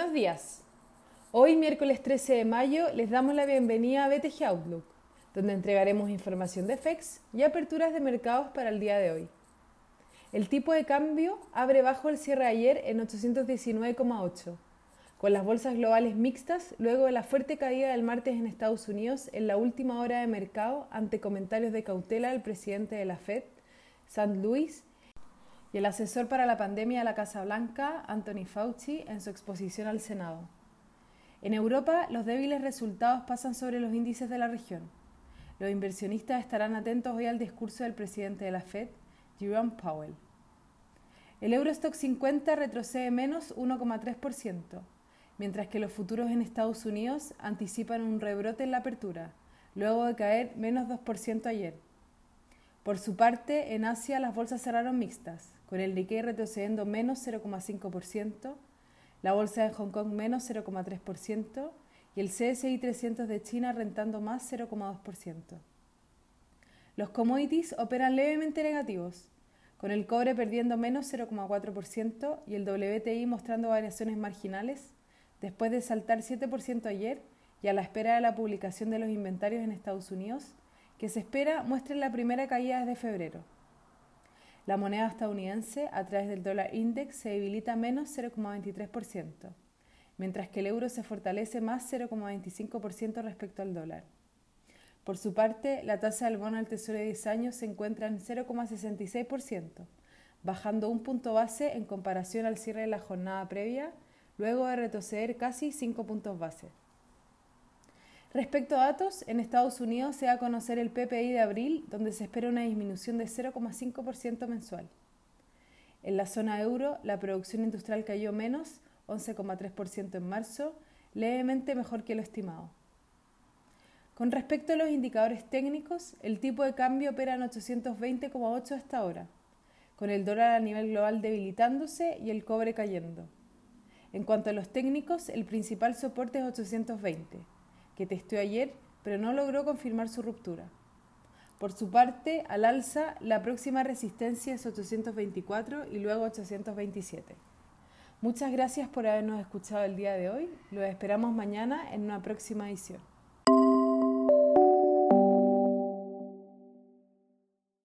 Buenos días. Hoy, miércoles 13 de mayo, les damos la bienvenida a BTG Outlook, donde entregaremos información de FEX y aperturas de mercados para el día de hoy. El tipo de cambio abre bajo el cierre ayer en 819,8, con las bolsas globales mixtas luego de la fuerte caída del martes en Estados Unidos en la última hora de mercado ante comentarios de cautela del presidente de la Fed, St. Louis, y el asesor para la pandemia de la Casa Blanca, Anthony Fauci, en su exposición al Senado. En Europa, los débiles resultados pasan sobre los índices de la región. Los inversionistas estarán atentos hoy al discurso del presidente de la Fed, Jerome Powell. El Eurostock 50 retrocede menos 1,3%, mientras que los futuros en Estados Unidos anticipan un rebrote en la apertura, luego de caer menos 2% ayer. Por su parte, en Asia las bolsas cerraron mixtas, con el Nikkei retrocediendo menos 0,5%, la bolsa de Hong Kong menos 0,3% y el CSI 300 de China rentando más 0,2%. Los commodities operan levemente negativos, con el cobre perdiendo menos 0,4% y el WTI mostrando variaciones marginales después de saltar 7% ayer y a la espera de la publicación de los inventarios en Estados Unidos, que se espera muestre la primera caída desde febrero. La moneda estadounidense a través del dólar index se debilita menos 0,23%, mientras que el euro se fortalece más 0,25% respecto al dólar. Por su parte, la tasa del bono al tesoro de 10 años se encuentra en 0,66%, bajando un punto base en comparación al cierre de la jornada previa, luego de retroceder casi 5 puntos base. Respecto a datos, en Estados Unidos se va a conocer el PPI de abril, donde se espera una disminución de 0,5% mensual. En la zona euro, la producción industrial cayó menos 11,3% en marzo, levemente mejor que lo estimado. Con respecto a los indicadores técnicos, el tipo de cambio opera en 820,8 hasta ahora, con el dólar a nivel global debilitándose y el cobre cayendo. En cuanto a los técnicos, el principal soporte es 820 que testeó ayer, pero no logró confirmar su ruptura. Por su parte, al alza, la próxima resistencia es 824 y luego 827. Muchas gracias por habernos escuchado el día de hoy. Los esperamos mañana en una próxima edición.